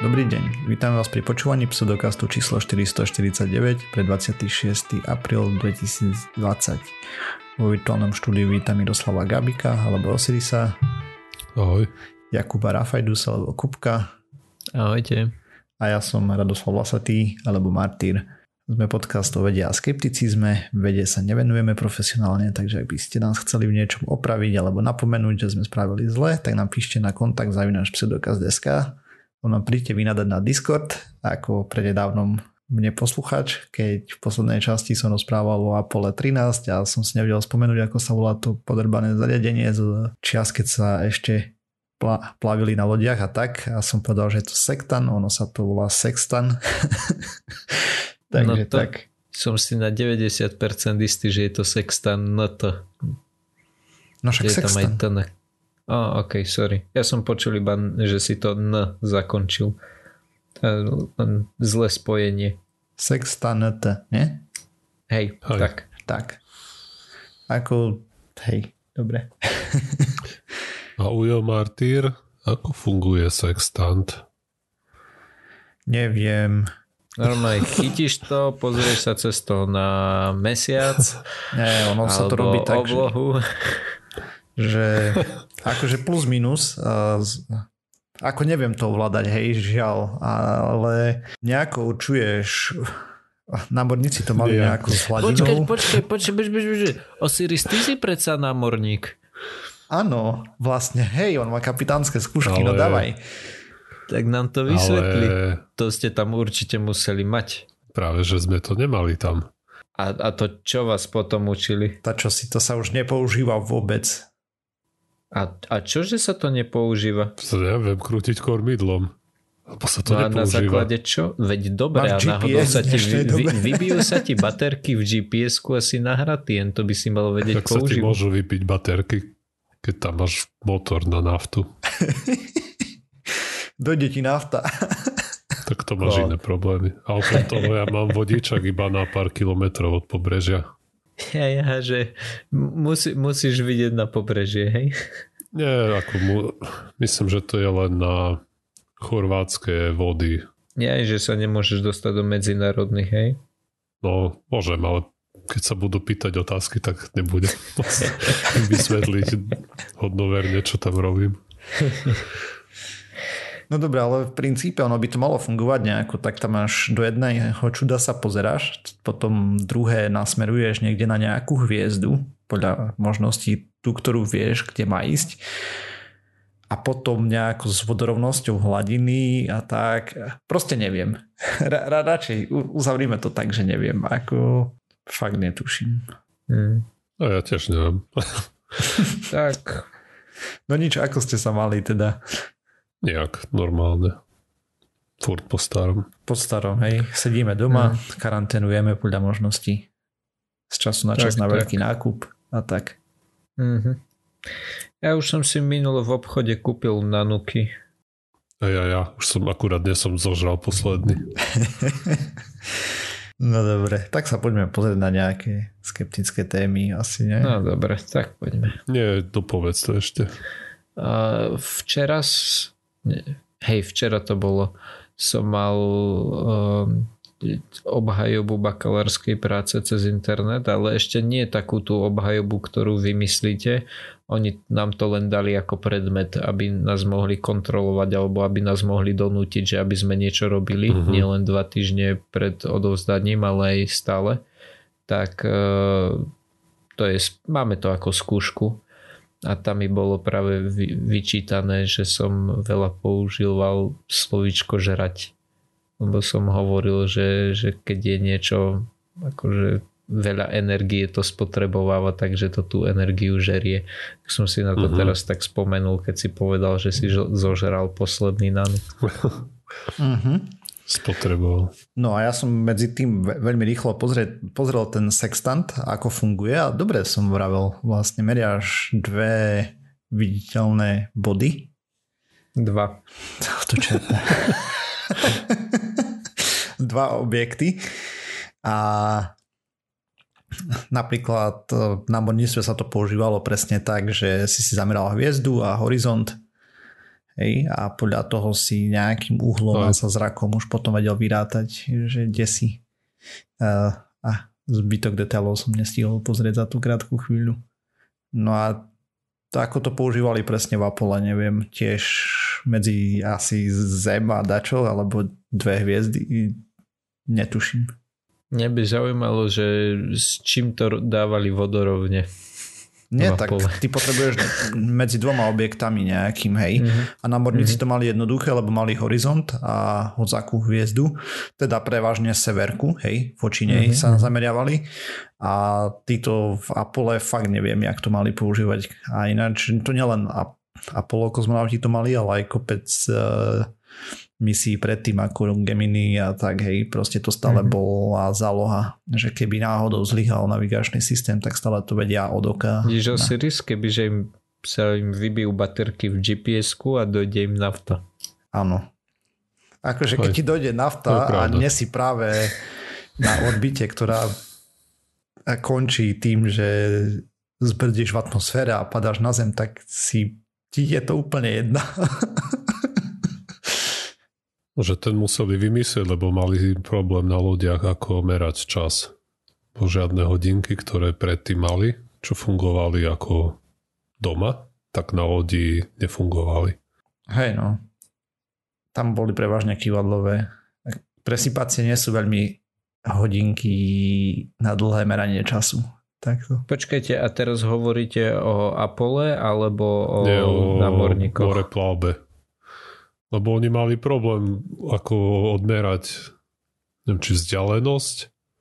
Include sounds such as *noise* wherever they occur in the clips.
Dobrý deň, vítam vás pri počúvaní pseudokastu číslo 449 pre 26. apríl 2020. Vo virtuálnom štúdiu vítam Miroslava Gabika alebo Osirisa. Ahoj. Jakuba Rafajdusa alebo Kupka. Ahojte. A ja som Radoslav Vlasatý alebo Martýr. Sme podcast o vede a skepticizme. Vede sa nevenujeme profesionálne, takže ak by ste nás chceli v niečom opraviť alebo napomenúť, že sme spravili zle, tak nám píšte na kontakt zavinaš pseudokaz.sk ono príďte vynadať na Discord, ako prededávnom mne posluchač, keď v poslednej časti som rozprával o Apollo 13 a som si nevedel spomenúť, ako sa volá to podrbané zariadenie z čias, keď sa ešte plavili na lodiach a tak a som povedal, že je to sektan, ono sa to volá sextan. *laughs* Takže no to tak. Som si na 90% istý, že je to sextan NT. No však sextan. Tam aj Oh, ok, sorry. Ja som počul iba, že si to N zakončil. Zlé spojenie. Sextanet, nie? Hej, hej, tak. Tak. Ako, hej, dobre. A Ujo Martýr, ako funguje sextant? Neviem. Normálne chytíš to, pozrieš sa cez to na mesiac. Nie, ono sa to robí tak, oblohu. že akože plus minus ako neviem to ovládať, hej, žiaľ, ale nejako určuješ námorníci to mali nejako s hladinou. Počkaj, počkaj, počkaj, počkaj, počkaj. Osiris, ty si predsa námorník. Áno, vlastne, hej, on má kapitánske skúšky, no ale... no dávaj. Tak nám to vysvetli. Ale... To ste tam určite museli mať. Práve, že sme to nemali tam. A, a to čo vás potom učili? Tá čo si, to sa už nepoužíva vôbec. A, a čože sa to nepoužíva? To neviem, krútiť kormidlom. Lebo sa to no nepoužíva. na základe čo? Veď dobre, a náhodou sa ti vy, vy, vybijú sa ti baterky v GPS-ku asi nahratý, jen to by si mal vedieť tak používať. Tak sa ti môžu vypiť baterky, keď tam máš motor na naftu. *laughs* Dojde ti nafta. *laughs* tak to máš no. iné problémy. A okrem toho ja mám vodičak iba na pár kilometrov od pobrežia. Ja, ja, že musí, musíš vidieť na pobrežie, hej? Nie, ako mu, myslím, že to je len na chorvátske vody. Nie, že sa nemôžeš dostať do medzinárodných, hej? No, môžem, ale keď sa budú pýtať otázky, tak nebudem *laughs* vysvetliť hodnoverne, čo tam robím. *laughs* No dobre, ale v princípe ono by to malo fungovať nejako, tak tam máš do jedného čuda sa pozeráš, potom druhé nasmeruješ niekde na nejakú hviezdu, podľa možností tú, ktorú vieš, kde má ísť a potom nejako s vodorovnosťou hladiny a tak. Proste neviem. Ra- radšej uzavrime to tak, že neviem. Ako fakt netuším. Hmm. No ja tiež neviem. *laughs* tak. No nič, ako ste sa mali teda? Nejak normálne. Furt po starom. Po starom, hej. Sedíme doma, mm. karanténujeme podľa možností. Z času na čas tak, na veľký tak. nákup a tak. Mm-hmm. Ja už som si minul v obchode kúpil nanuky. A ja, ja. Už som akurát dnes som zožral posledný. *laughs* no dobre, tak sa poďme pozrieť na nejaké skeptické témy asi, nie? No dobre, tak poďme. Nie, dopovedz to ešte. Uh, včera hej, včera to bolo, som mal um, obhajobu bakalárskej práce cez internet, ale ešte nie takú tú obhajobu, ktorú vymyslíte. Oni nám to len dali ako predmet, aby nás mohli kontrolovať alebo aby nás mohli donútiť, že aby sme niečo robili, uh-huh. nielen dva týždne pred odovzdaním, ale aj stále. Tak uh, to je, máme to ako skúšku a tam mi bolo práve vyčítané, že som veľa používal slovičko žrať. Lebo som hovoril, že, že keď je niečo akože veľa energie to spotrebováva, takže to tú energiu žerie. Som si na to uh-huh. teraz tak spomenul, keď si povedal, že si zožral posledný nan. uh-huh spotreboval. No a ja som medzi tým veľmi rýchlo pozrel, pozrel ten sextant, ako funguje a dobre som vravel, vlastne meriaš dve viditeľné body. Dva. *laughs* To čo Dva objekty a napríklad v námorníctve sa to používalo presne tak, že si si zameral hviezdu a horizont Hej, a podľa toho si nejakým uhlom a sa zrakom už potom vedel vyrátať, že kde si. Uh, a zbytok detailov som nestihol pozrieť za tú krátku chvíľu. No a to, ako to používali presne v Apple, neviem, tiež medzi asi Zem a dačo, alebo dve hviezdy, netuším. Mňa by zaujímalo, že s čím to dávali vodorovne. Nie, tak ty potrebuješ medzi dvoma objektami nejakým, hej. Mm-hmm. A námorníci mm-hmm. to mali jednoduché, lebo mali horizont a hodzakú hviezdu, teda prevažne severku, hej, voči nej mm-hmm. sa mhm. zameriavali. A títo v Apole fakt neviem, jak to mali používať. A ináč to nielen Apollo kozmonauti to mali, ale aj kopec uh, misií predtým ako Gemini a tak hej, proste to stále mm-hmm. bola záloha, že keby náhodou zlyhal navigačný systém, tak stále to vedia od oka. Vidíš asi risk, keby že im sa im vybijú baterky v GPS-ku a dojde im nafta. Áno. Akože keď ti dojde nafta a nie si práve na orbite, ktorá končí tým, že zbrdíš v atmosfére a padáš na zem, tak si ti je to úplne jedna. *laughs* že ten museli vymyslieť, lebo mali problém na lodiach, ako merať čas. Po žiadne hodinky, ktoré predtým mali, čo fungovali ako doma, tak na lodi nefungovali. Hej no. Tam boli prevažne kývadlové. Presypacie nie sú veľmi hodinky na dlhé meranie času. Takto. Počkajte, a teraz hovoríte o Apole alebo o, Nie, o námorníkoch? O replábe. Lebo oni mali problém ako odmerať neviem, či vzdialenosť.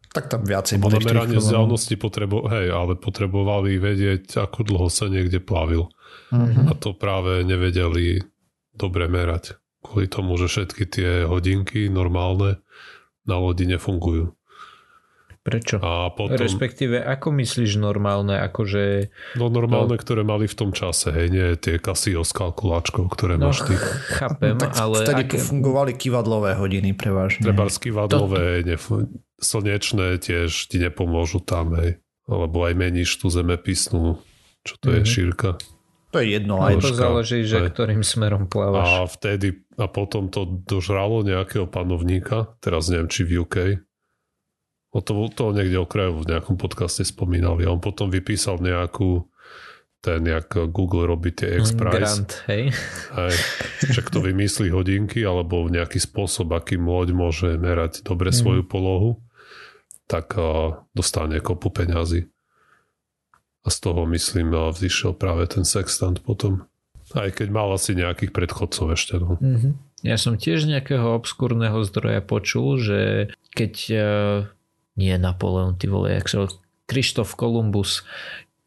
Tak tam viacej na meranie vzdialenosti potrebo, hej, ale potrebovali vedieť, ako dlho sa niekde plavil. Uh-huh. A to práve nevedeli dobre merať. Kvôli tomu, že všetky tie hodinky normálne na lodi nefungujú. Prečo? A potom, Respektíve, ako myslíš normálne? Akože, no normálne, to... ktoré mali v tom čase, hej, nie tie Casio s kalkulačkou, ktoré no, máš ty. Chápem, no, tak ale... Vtedy aké... fungovali kývadlové hodiny prevažne. Treba kývadlové, to... nef... slnečné tiež ti nepomôžu tam, hej. Alebo aj meníš tú zemepisnú, čo to mm-hmm. je mhm. šírka. To je jedno. Aj to záleží, že aj. ktorým smerom plávaš. A vtedy, a potom to dožralo nejakého panovníka, teraz neviem, či v UK, O to, to niekde okrajovo v nejakom podcaste spomínali. On potom vypísal nejakú ten, jak Google robí tie X-Prize. Grant, hej. Hej. Však to vymyslí hodinky alebo nejaký spôsob, aký loď môže merať dobre mm. svoju polohu, tak uh, dostane kopu peňazí. A z toho, myslím, uh, vzýšiel práve ten sextant potom. Aj keď mal asi nejakých predchodcov ešte. No. Mm-hmm. Ja som tiež nejakého obskúrneho zdroja počul, že keď uh, nie Napoleon, ty vole, jak sa Krištof Kolumbus,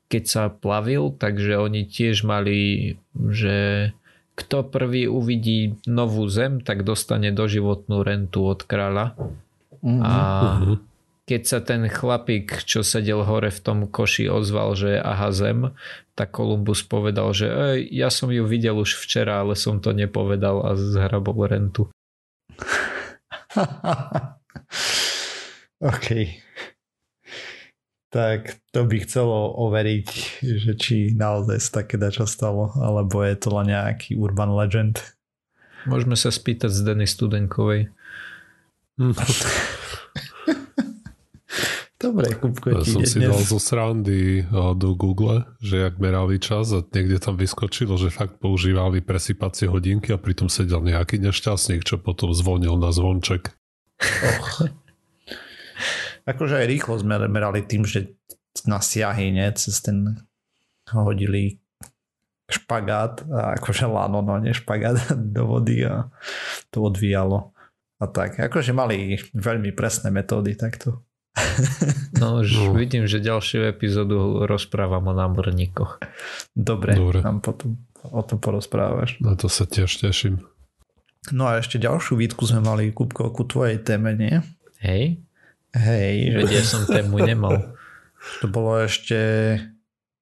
keď sa plavil, takže oni tiež mali, že kto prvý uvidí novú zem, tak dostane doživotnú rentu od kráľa. Mm-hmm. A mhm. keď sa ten chlapík, čo sedel hore v tom koši, ozval, že aha zem, tak Kolumbus povedal, že Ej, ja som ju videl už včera, ale som to nepovedal a zhrabol rentu. *laughs* OK. Tak to by chcelo overiť, že či naozaj sa také dačo stalo, alebo je to len nejaký urban legend. Môžeme sa spýtať z Denny Studenkovej. *laughs* Dobre, Kupko, ja som si dnes... dal zo srandy do Google, že jak merali čas a niekde tam vyskočilo, že fakt používali presypacie hodinky a pritom sedel nejaký nešťastník, čo potom zvonil na zvonček. Och. Akože aj rýchlo sme merali tým, že na siahy, ne, cez ten hodili špagát a akože lano, no nie špagát *laughs* do vody a to odvíjalo. A tak, akože mali veľmi presné metódy takto. *laughs* No už no. vidím, že ďalšiu epizódu rozprávam o námorníkoch. Dobre, Dobre, nám potom o tom porozprávaš. Na to sa tiež teším. No a ešte ďalšiu výtku sme mali, Kupko, ku tvojej téme, nie? Hej. Hej. Veď ja som tému nemal. To bolo ešte...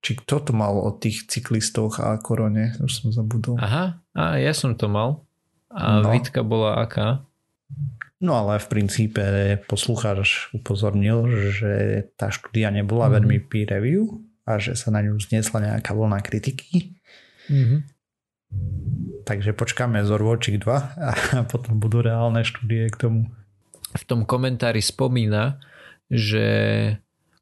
Či kto to mal o tých cyklistoch a korone? Už som zabudol. Aha, a ja som to mal. A no. Vítka bola aká? No ale v princípe poslucháč upozornil, že tá štúdia nebola mm. veľmi peer review a že sa na ňu zniesla nejaká vlna kritiky. Mm-hmm. Takže počkáme z Orvočík 2 a *laughs* potom budú reálne štúdie k tomu. V tom komentári spomína, že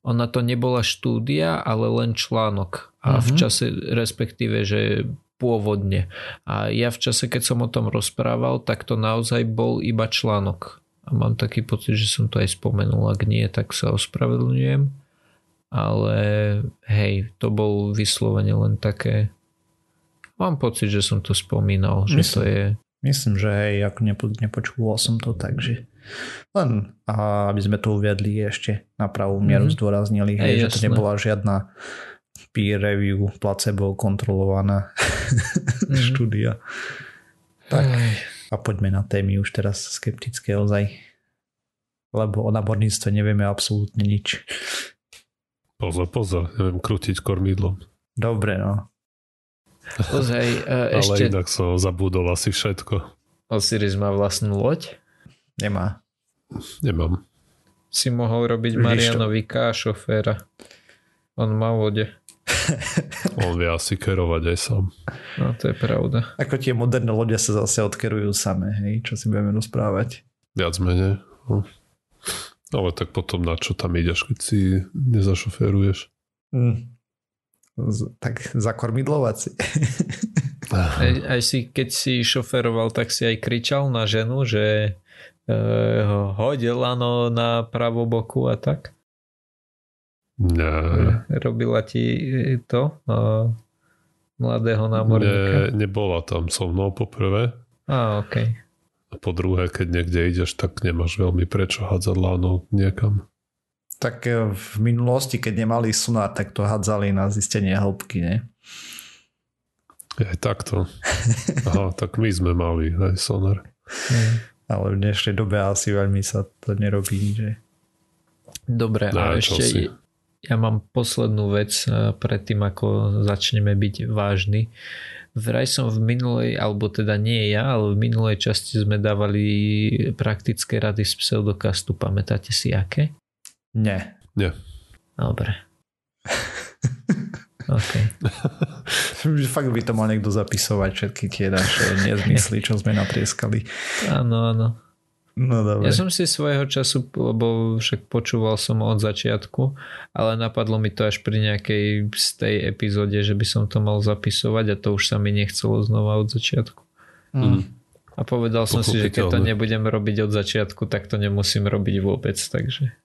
ona to nebola štúdia, ale len článok. A uh-huh. v mhm. čase, respektíve, že pôvodne. A ja v čase, keď som o tom rozprával, tak to naozaj bol iba článok. A mám taký pocit, že som to aj spomenul. Ak nie, tak sa ospravedlňujem. Ale hej, to bol vyslovene len také Mám pocit, že som to spomínal, myslím, že to je... Myslím, že hej, ako nepo, nepočúval som to, takže len a aby sme to uviedli ešte na pravú mieru mm-hmm. zdôraznili, hej, že to nebola žiadna peer review, placebo kontrolovaná mm-hmm. *laughs* štúdia. Tak a poďme na témy už teraz skeptické ozaj. Lebo o náborníctve nevieme absolútne nič. Pozor, pozor, neviem krútiť kormidlom. Dobre, no. Ozaj, uh, *laughs* ešte... Ale inak som zabudol asi všetko. Osiris má vlastnú loď? Nemá. Nemám. Si mohol robiť Marianovi K. šoféra. On má lode. *laughs* On vie asi kerovať aj sám. No to je pravda. Ako tie moderné lode sa zase odkerujú samé, hej? Čo si budeme rozprávať. Viac menej. No. Ale tak potom na čo tam ideš, keď si nezašoféruješ? Mm tak zakormidlovať si. Aj, aj si, keď si šoferoval, tak si aj kričal na ženu, že uh, hodil lano na pravú boku a tak? Ne. Robila ti to uh, mladého námorníka? Ne, nebola tam so mnou poprvé. A, okej. Okay. A po druhé, keď niekde ideš, tak nemáš veľmi prečo hádzať lano niekam. Tak e, v minulosti, keď nemali sunár, tak to hádzali na zistenie hĺbky, ne? Aj takto. Aha, tak my sme mali aj sonar. Ale v dnešnej dobe asi veľmi sa to nerobí, že? Dobre, no, a ešte si. ja mám poslednú vec e, predtým, ako začneme byť vážni. Vraj som v minulej, alebo teda nie ja, ale v minulej časti sme dávali praktické rady z pseudokastu. Pamätáte si aké? Nie. Nie. Dobre. *laughs* OK. *laughs* Fakt by to mal niekto zapisovať všetky tie naše nezmysly, čo sme natrieskali. Áno, áno. No dobre. Ja som si svojho času, lebo však počúval som od začiatku, ale napadlo mi to až pri nejakej z tej epizóde, že by som to mal zapisovať a to už sa mi nechcelo znova od začiatku. Mm. A povedal som si, že keď to nebudem robiť od začiatku, tak to nemusím robiť vôbec, takže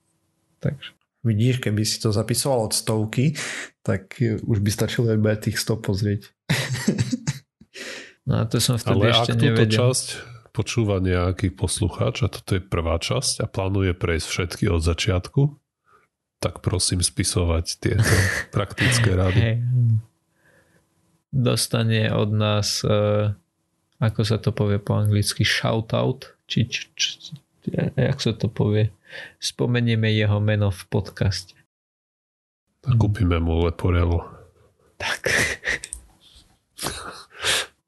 Takže. Vidíš, keby si to zapisoval od stovky, tak už by stačilo iba tých 100 pozrieť. No a to som vtedy Ale ešte ak túto časť počúva nejaký poslucháč a toto je prvá časť a plánuje prejsť všetky od začiatku, tak prosím spisovať tieto *laughs* praktické rady. Hey. Dostane od nás, uh, ako sa to povie po anglicky, shoutout, či, či, či, jak sa to povie, spomenieme jeho meno v podcaste. Tak kúpime mu leporelo. Tak. *laughs*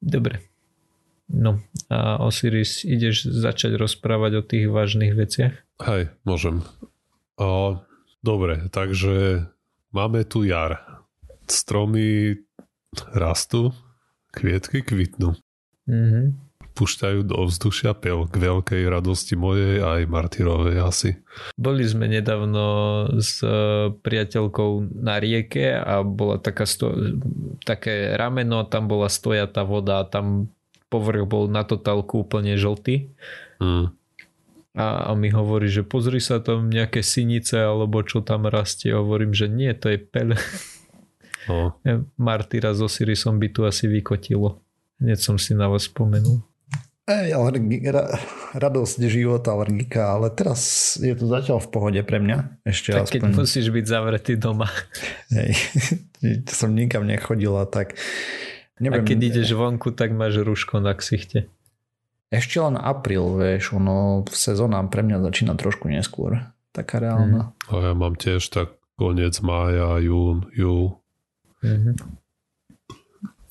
Dobre. No a Osiris, ideš začať rozprávať o tých vážnych veciach? Hej, môžem. O, dobre, takže máme tu jar. Stromy rastú, kvietky kvitnú. Mm-hmm púšťajú do vzdušia pel k veľkej radosti mojej aj Martyrovej asi. Boli sme nedávno s e, priateľkou na rieke a bola taká sto- také rameno, tam bola stojatá voda a tam povrch bol na totálku úplne žltý. Mm. A, a mi hovorí, že pozri sa tam nejaké synice alebo čo tam rastie. Hovorím, že nie, to je pel. No. *laughs* Martyra s Osirisom by tu asi vykotilo. Hneď som si na vás spomenul. Ej, alergi- ra- radosť života alergika, ale teraz je to zatiaľ v pohode pre mňa. Ešte tak aspoň... keď musíš byť zavretý doma. Hej, *laughs* som nikam nechodila, tak... Neviem, a keď ideš vonku, tak máš rúško na ksichte. Ešte len apríl, vieš, ono sezóna pre mňa začína trošku neskôr. Taká reálna. Mm. A ja mám tiež tak koniec mája, jún, júl. Mm-hmm.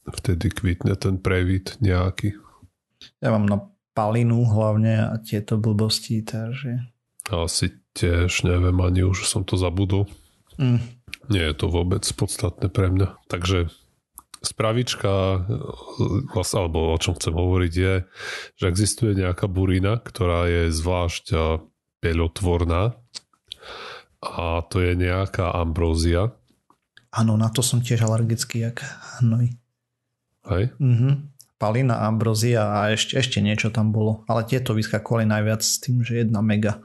Vtedy kvitne ten prevít nejaký. Ja mám na palinu hlavne a tieto blbosti, takže... Asi tiež neviem, ani už som to zabudol. Mm. Nie je to vôbec podstatné pre mňa. Takže spravička, vlastne, alebo o čom chcem hovoriť je, že existuje nejaká burina, ktorá je zvlášť peľotvorná a to je nejaká ambrózia. Áno, na to som tiež alergický, jak hnoj. Hej? Mhm. Palina, ambrozia a ešte, ešte niečo tam bolo. Ale tieto vyskakovali najviac s tým, že jedna mega.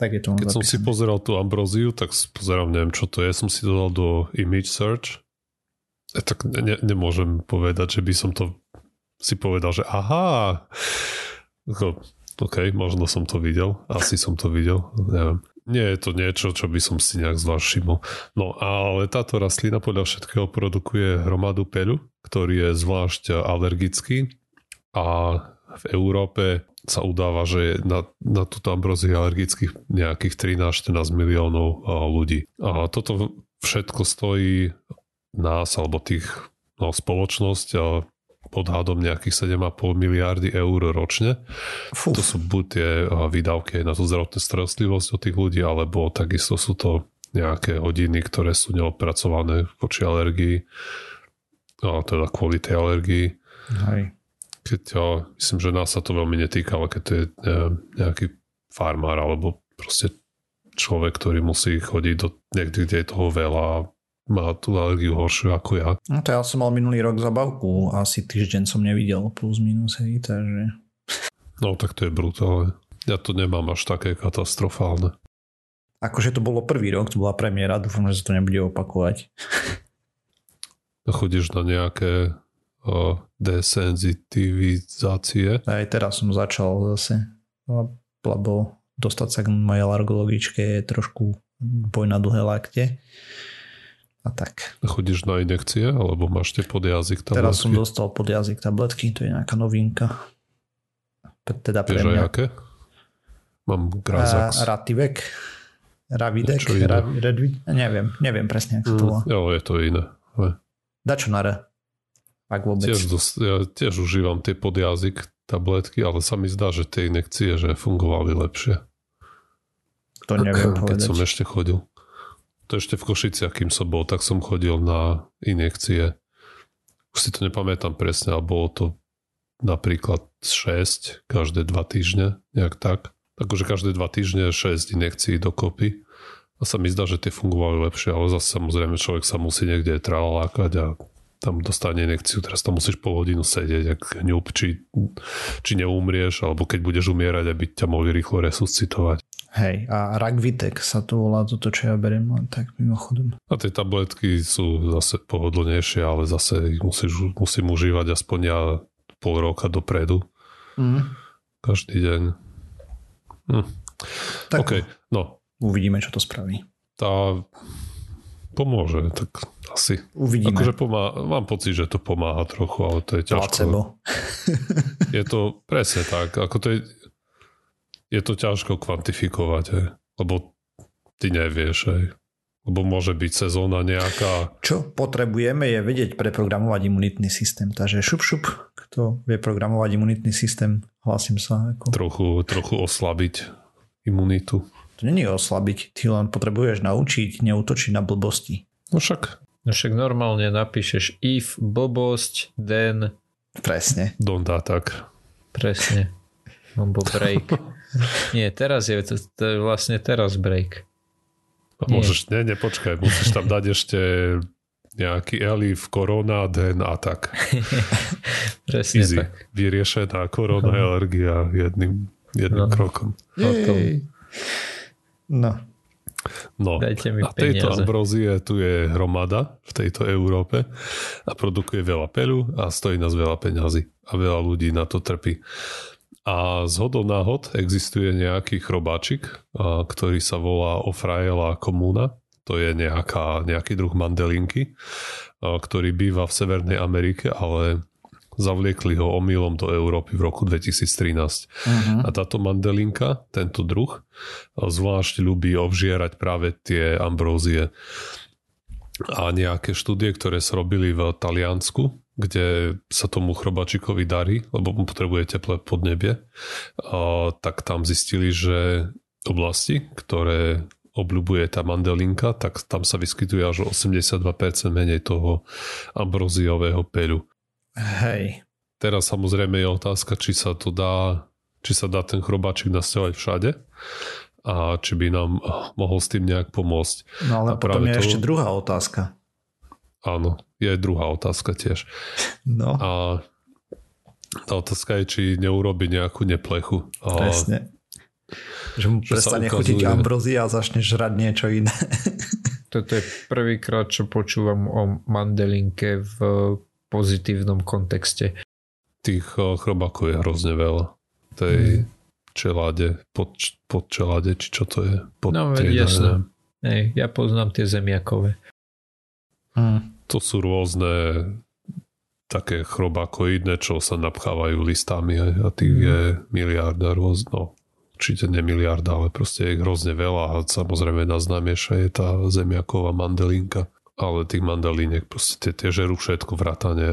Tak je to Keď som si pozeral tú ambróziu, tak pozerám, neviem čo to je, som si to dal do image search. E, tak ne, nemôžem povedať, že by som to si povedal, že aha, OK, možno som to videl, asi som to videl, neviem. Nie je to niečo, čo by som si nejak zvlášť všimol. No ale táto rastlina podľa všetkého produkuje hromadu peľu, ktorý je zvlášť alergický a v Európe sa udáva, že je na, na túto ambroziu alergických nejakých 13-14 miliónov ľudí. A toto všetko stojí nás alebo tých no, spoločnosť odhadom nejakých 7,5 miliardy eur ročne. Fú. To sú buď tie výdavky na tú zdravotnú starostlivosť od tých ľudí, alebo takisto sú to nejaké hodiny, ktoré sú neopracované voči alergii, a teda kvôli tej alergii. Hej. Keď, ja, myslím, že nás sa to veľmi netýka, ale keď to je nejaký farmár alebo proste človek, ktorý musí chodiť do niekde, kde je toho veľa má tú alergiu horšiu ako ja. No to ja som mal minulý rok zabavku, asi týždeň som nevidel plus minus, hej, takže... No tak to je brutálne. Ja to nemám až také katastrofálne. Akože to bolo prvý rok, to bola premiéra, dúfam, že sa to nebude opakovať. Chodíš na nejaké uh, desenzitivizácie? Aj teraz som začal zase, lebo dostať sa k mojej alergologičke je trošku boj na dlhé lakte a tak. Chodíš na injekcie, alebo máš tie podjazyk tabletky? Teraz som dostal podjazyk tabletky, to je nejaká novinka. Teda pre Vieš mňa. aké? Mám Grazax. Rativek. Ravidek. Ravi, neviem, neviem presne, ako to volá. Mm, jo, je to iné. Dačo na re. Ak vôbec. Tiež, dos, ja tiež užívam tie podjazyk tabletky, ale sa mi zdá, že tie injekcie že fungovali lepšie. To neviem Keď povedať. som ešte chodil to ešte v Košiciach, kým som bol, tak som chodil na injekcie. Už si to nepamätám presne, ale bolo to napríklad 6 každé 2 týždne, nejak tak. Takže každé 2 týždne 6 injekcií dokopy. A sa mi zdá, že tie fungovali lepšie, ale zase samozrejme človek sa musí niekde tralalákať a tam dostane injekciu, teraz tam musíš pol hodinu sedieť, ak ňup, či, či neumrieš, alebo keď budeš umierať, aby ťa mohli rýchlo resuscitovať. Hej, a Ragvitek sa to volá, toto čo ja beriem, len tak mimochodom. A tie tabletky sú zase pohodlnejšie, ale zase ich musíš, musím užívať aspoň ja pol roka dopredu. Mm. Každý deň. Hm. Tak OK, no. Uvidíme, čo to spraví. Tá pomôže, tak asi. Uvidíme. Akože pomá- mám pocit, že to pomáha trochu, ale to je ťažko. Placebo. je to presne tak. Ako to je, je to ťažko kvantifikovať, hej. lebo ty nevieš, hej. lebo môže byť sezóna nejaká. Čo potrebujeme je vedieť preprogramovať imunitný systém, takže šup šup, kto vie programovať imunitný systém, hlasím sa. Ako... Trochu, trochu oslabiť imunitu. To není oslabiť, ty len potrebuješ naučiť neutočiť na blbosti. No však. No však normálne napíšeš if, blbosť, then. Presne. Don't attack. Presne. Alebo break. *laughs* Nie, teraz je, to, to je vlastne teraz break. A môžeš, nie, nie, počkaj, musíš tam dať ešte nejaký elif, korona, den a tak. *laughs* Presne Easy. tak. Vyriešená korona, no. alergia jedným, jedným no. krokom. No. No, Dajte mi a tejto ambrózie tu je hromada v tejto Európe a produkuje veľa peľu a stojí nás veľa peňazí a veľa ľudí na to trpí. A z hodou náhod existuje nejaký chrobáčik, ktorý sa volá Ofraela komuna. To je nejaká, nejaký druh mandelinky, ktorý býva v Severnej Amerike, ale zavliekli ho omylom do Európy v roku 2013. Uh-huh. Mhm. A táto mandelinka, tento druh, zvlášť ľubí obžierať práve tie ambrózie. A nejaké štúdie, ktoré sa robili v Taliansku, kde sa tomu chrobačikovi darí, lebo mu potrebuje teplé podnebie, a, tak tam zistili, že oblasti, ktoré obľubuje tá mandelinka, tak tam sa vyskytuje až 82% menej toho ambroziového peľu. Hej. Teraz samozrejme je otázka, či sa to dá, či sa dá ten chrobáčik nastavovať všade a či by nám mohol s tým nejak pomôcť. No ale a potom je to... ešte druhá otázka. Áno, je aj druhá otázka tiež. No. A tá otázka je, či neurobi nejakú neplechu. Presne. Že mu prestane ukazuje... chutiť ambrozia a začne žrať niečo iné. Toto je prvýkrát, čo počúvam o mandelinke v pozitívnom kontexte. Tých chrobákov je hrozne veľa. Tej hmm. čelade, pod, pod čelade, či čo to je? Pod no, jasné. Ja poznám tie zemiakové. Hmm. To sú rôzne také chrobákoidné, čo sa napchávajú listami a tých hmm. je miliarda rôzno. No, určite ne miliarda, ale proste je hrozne veľa a samozrejme najznámejšia je tá zemiaková mandelinka ale tých mandalínek proste tie, tie žerú všetko vrátane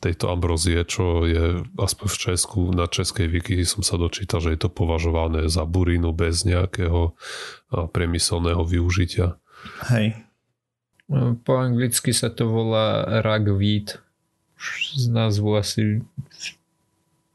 tejto ambrozie, čo je aspoň v Česku, na českej wiki som sa dočítal, že je to považované za burinu bez nejakého priemyselného využitia. Hej. Po anglicky sa to volá ragweed. Z názvu asi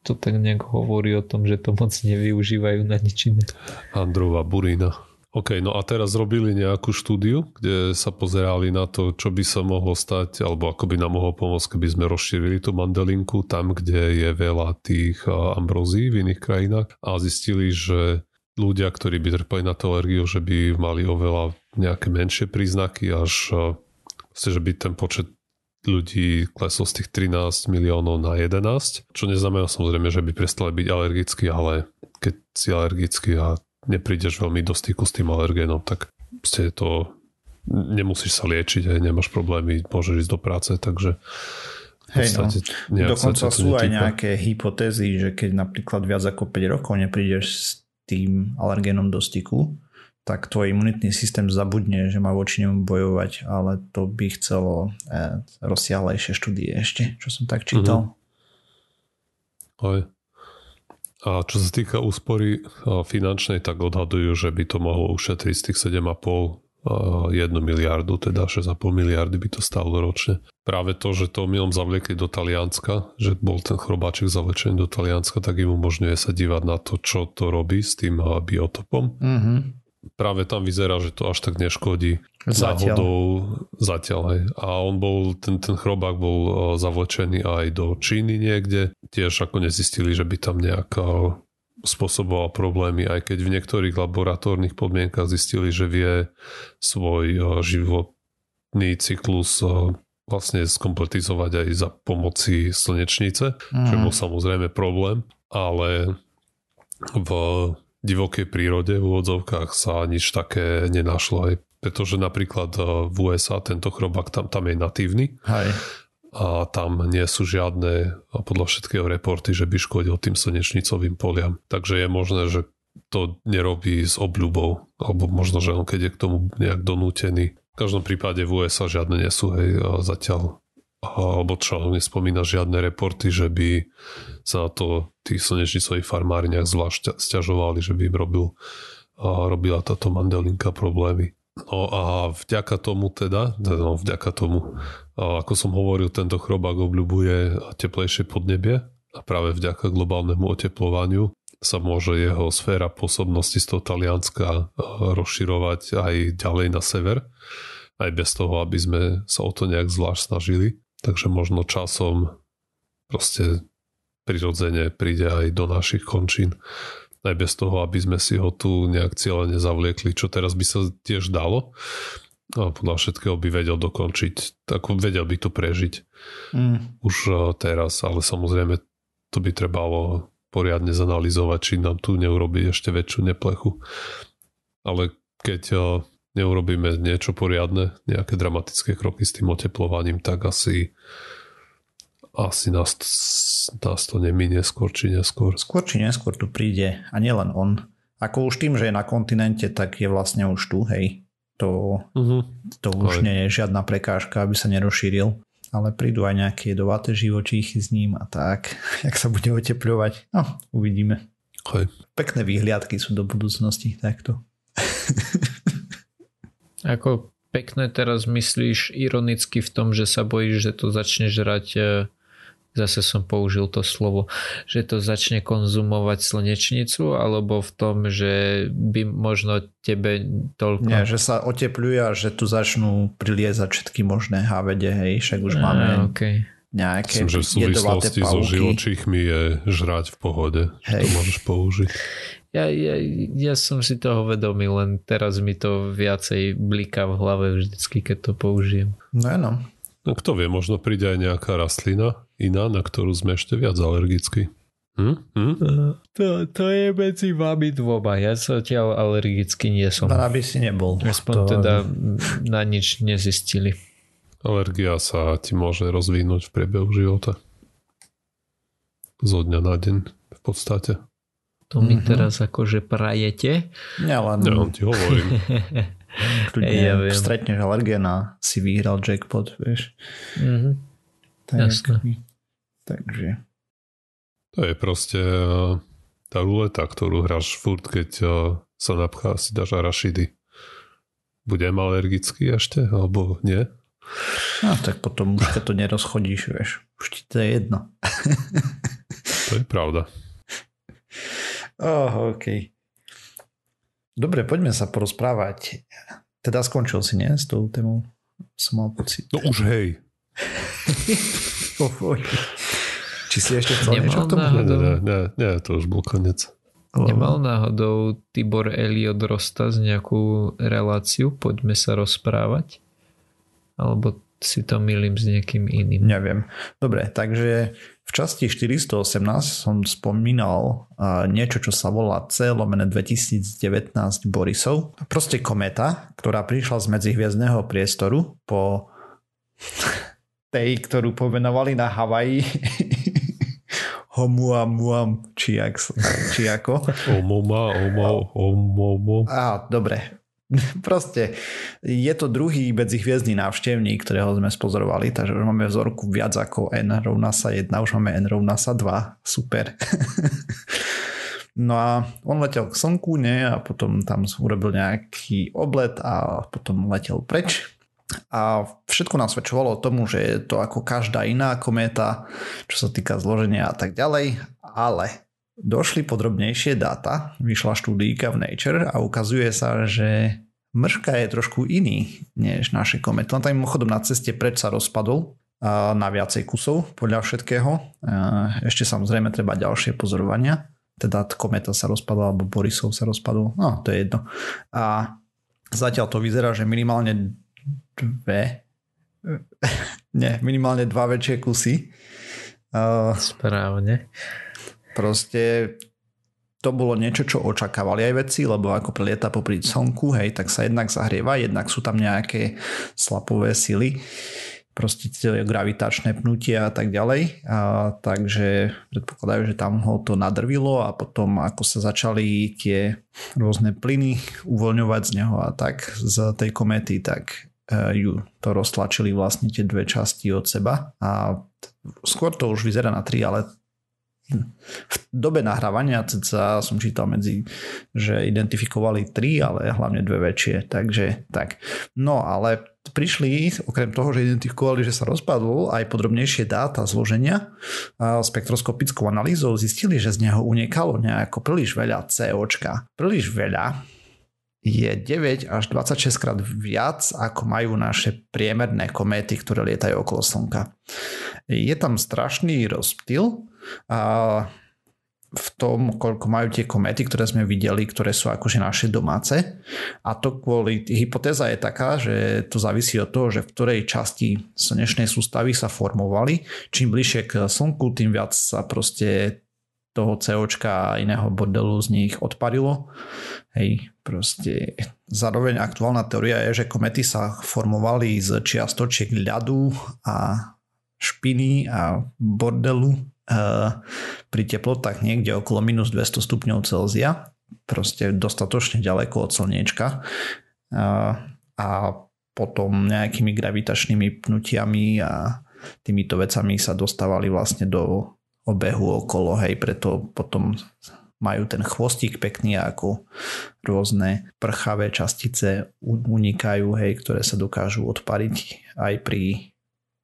to tak nejak hovorí o tom, že to moc nevyužívajú na nič iné. Andrová burina. OK, no a teraz robili nejakú štúdiu, kde sa pozerali na to, čo by sa mohlo stať, alebo ako by nám mohlo pomôcť, keby sme rozšírili tú mandelinku tam, kde je veľa tých ambrozí v iných krajinách a zistili, že ľudia, ktorí by trpeli na tú alergiu, že by mali oveľa nejaké menšie príznaky, až že by ten počet ľudí klesol z tých 13 miliónov na 11, čo neznamená samozrejme, že by prestali byť alergickí, ale keď si alergický a neprídeš veľmi do styku s tým alergénom, tak je to nemusíš sa liečiť, aj nemáš problémy, môžeš ísť do práce, takže Hej, no. Dokonca sú aj nejaké hypotézy, že keď napríklad viac ako 5 rokov neprídeš s tým alergénom do styku, tak tvoj imunitný systém zabudne, že má voči nemu bojovať, ale to by chcelo eh, rozsiahlejšie štúdie ešte, čo som tak čítal. Mm-hmm. A čo sa týka úspory finančnej, tak odhadujú, že by to mohlo ušetriť z tých 7,5 1 miliardu, teda 6,5 miliardy by to stalo ročne. Práve to, že to milom zavliekli do Talianska, že bol ten chrobáček zavlečený do Talianska, tak im umožňuje sa dívať na to, čo to robí s tým biotopom. Mm-hmm práve tam vyzerá, že to až tak neškodí zatiaľ. náhodou zatiaľ. Hej. A on bol, ten, ten chrobák bol uh, zavlečený aj do Číny niekde. Tiež ako nezistili, že by tam nejaká spôsoboval problémy, aj keď v niektorých laboratórnych podmienkach zistili, že vie svoj uh, životný cyklus uh, vlastne skompletizovať aj za pomoci slnečnice, mm. čo bol samozrejme problém, ale v divokej prírode v úvodzovkách sa nič také nenašlo. Aj pretože napríklad e, v USA tento chrobák tam, tam je natívny. Hej. A tam nie sú žiadne podľa všetkého reporty, že by škodil tým slnečnicovým poliam. Takže je možné, že to nerobí s obľubou, alebo možno, že on keď je k tomu nejak donútený. V každom prípade v USA žiadne nie sú, hej, zatiaľ alebo čo nespomína žiadne reporty, že by sa na to tí slnečnicových farmári nejak zvlášť stiažovali, že by im robil, a robila táto mandelinka problémy. No a vďaka tomu teda, no vďaka tomu, ako som hovoril, tento chrobák obľubuje teplejšie podnebie a práve vďaka globálnemu oteplovaniu sa môže jeho sféra pôsobnosti z toho Talianska rozširovať aj ďalej na sever, aj bez toho, aby sme sa o to nejak zvlášť snažili takže možno časom proste prirodzene príde aj do našich končín. Aj bez toho, aby sme si ho tu nejak cieľene zavliekli, čo teraz by sa tiež dalo. A podľa všetkého by vedel dokončiť, tak vedel by to prežiť mm. už e, teraz, ale samozrejme to by trebalo poriadne zanalizovať, či nám tu neurobiť ešte väčšiu neplechu. Ale keď e, neurobíme niečo poriadne, nejaké dramatické kroky s tým oteplovaním, tak asi, asi nás, nás to neminie skôr či neskôr. Skôr či neskôr tu príde a nielen on. Ako už tým, že je na kontinente, tak je vlastne už tu, hej. To, uh-huh. to už Aj. nie je žiadna prekážka, aby sa nerozšíril. Ale prídu aj nejaké jedovaté živočíchy s ním a tak, *laughs* jak sa bude otepľovať. No, uvidíme. Aj. Pekné výhliadky sú do budúcnosti takto. *laughs* Ako pekné teraz myslíš ironicky v tom, že sa bojíš, že to začne žrať e, zase som použil to slovo, že to začne konzumovať slnečnicu, alebo v tom, že by možno tebe toľko... Nie, že sa otepluje a že tu začnú priliezať všetky možné havede, hej, však už máme okay. nejaké Myslím, že v súvislosti so živočíchmi je žrať v pohode, hej. to môžeš použiť. Ja, ja, ja som si toho vedomý, len teraz mi to viacej bliká v hlave vždycky, keď to použijem. No no. No kto vie, možno príde aj nejaká rastlina iná, na ktorú sme ešte viac alergickí. Hm? Hm? To, to je medzi vami dvoma. Ja zatiaľ alergický nie som. No, aby si nebol. Aspoň to... teda na nič nezistili. Alergia sa ti môže rozvinúť v priebehu života. Zo dňa na deň v podstate. To mi mm-hmm. teraz akože prajete. Ja len... Vám ti hovorím. *laughs* Kľudne ja viem. stretneš alergena, si vyhral jackpot, vieš. Mm-hmm. Tak, Jasne. Takže. To je proste eh, tá ruleta, ktorú hráš furt, keď eh, sa napchá, si dáš arašidy. Budem alergický ešte, alebo nie? No tak potom už keď to nerozchodíš, vieš. Už ti to je jedno. to je pravda. Oh, OK. Dobre, poďme sa porozprávať. Teda skončil si, nie? S tou témou som mal pocit. No už hej. *laughs* Či si ešte chcel niečo k tomu? Náhodou... Nie, nie, nie, to už bol konec. Nemal náhodou Tibor Eliot Rostas nejakú reláciu? Poďme sa rozprávať? Alebo si to milím s niekým iným? Neviem. Dobre, takže v časti 418 som spomínal niečo, čo sa volá C lomené 2019 Borisov. Proste kometa, ktorá prišla z medzihviezdného priestoru po *laughs* tej, ktorú pomenovali na Havaji *laughs* Homuamuam, či, či ako. Omoma, oma, omomo. Á, dobre. *laughs* Proste je to druhý medzihviezdný návštevník, ktorého sme spozorovali, takže už máme vzorku viac ako n rovná sa 1, už máme n rovná sa 2, super. *laughs* no a on letel k Slnku, nie, a potom tam urobil nejaký oblet a potom letel preč. A všetko nám svedčovalo tomu, že je to ako každá iná kométa, čo sa týka zloženia a tak ďalej, ale došli podrobnejšie dáta, vyšla štúdíka v Nature a ukazuje sa, že mrška je trošku iný než naše komety. On tam mimochodom na ceste preč sa rozpadol na viacej kusov podľa všetkého. Ešte samozrejme treba ďalšie pozorovania. Teda kometa sa rozpadla, alebo Borisov sa rozpadol. No, to je jedno. A zatiaľ to vyzerá, že minimálne dve *laughs* nie, minimálne dva väčšie kusy. Správne proste to bolo niečo, čo očakávali aj veci, lebo ako prelieta popri slnku, hej, tak sa jednak zahrieva, jednak sú tam nejaké slapové sily, proste gravitačné pnutia a tak ďalej. A, takže predpokladajú, že tam ho to nadrvilo a potom ako sa začali tie rôzne plyny uvoľňovať z neho a tak z tej komety, tak e, ju to roztlačili vlastne tie dve časti od seba a skôr to už vyzerá na tri, ale v dobe nahrávania cca som čítal medzi, že identifikovali tri, ale hlavne dve väčšie, takže tak. No ale prišli, okrem toho, že identifikovali, že sa rozpadol, aj podrobnejšie dáta zloženia a spektroskopickou analýzou zistili, že z neho uniekalo nejako príliš veľa COčka. Príliš veľa je 9 až 26 krát viac, ako majú naše priemerné kométy, ktoré lietajú okolo Slnka. Je tam strašný rozptyl, a v tom, koľko majú tie kométy, ktoré sme videli, ktoré sú akože naše domáce. A to kvôli, hypotéza je taká, že to závisí od toho, že v ktorej časti slnečnej sústavy sa formovali. Čím bližšie k Slnku, tým viac sa proste toho COčka a iného bordelu z nich odparilo. Hej, proste zároveň aktuálna teória je, že komety sa formovali z čiastočiek ľadu a špiny a bordelu pri teplotách niekde okolo minus 200 stupňov Celzia, proste dostatočne ďaleko od slniečka. Eh, a potom nejakými gravitačnými pnutiami a týmito vecami sa dostávali vlastne do obehu okolo, hej, preto potom majú ten chvostík pekný ako rôzne prchavé častice unikajú, hej, ktoré sa dokážu odpariť aj pri,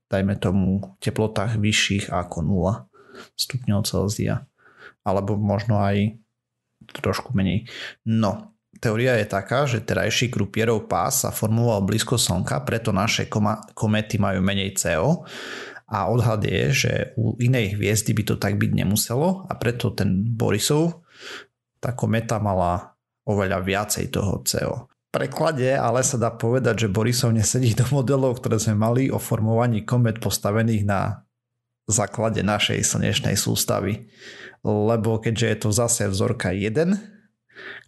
dajme tomu, teplotách vyšších ako 0 stupňov Celzia. Alebo možno aj trošku menej. No, teória je taká, že terajší krupierov pás sa formoval blízko Slnka, preto naše komety majú menej CO a odhad je, že u inej hviezdy by to tak byť nemuselo a preto ten Borisov, tá kometa mala oveľa viacej toho CO. Preklade ale sa dá povedať, že Borisov nesedí do modelov, ktoré sme mali o formovaní komet postavených na základe našej slnečnej sústavy. Lebo keďže je to zase vzorka 1,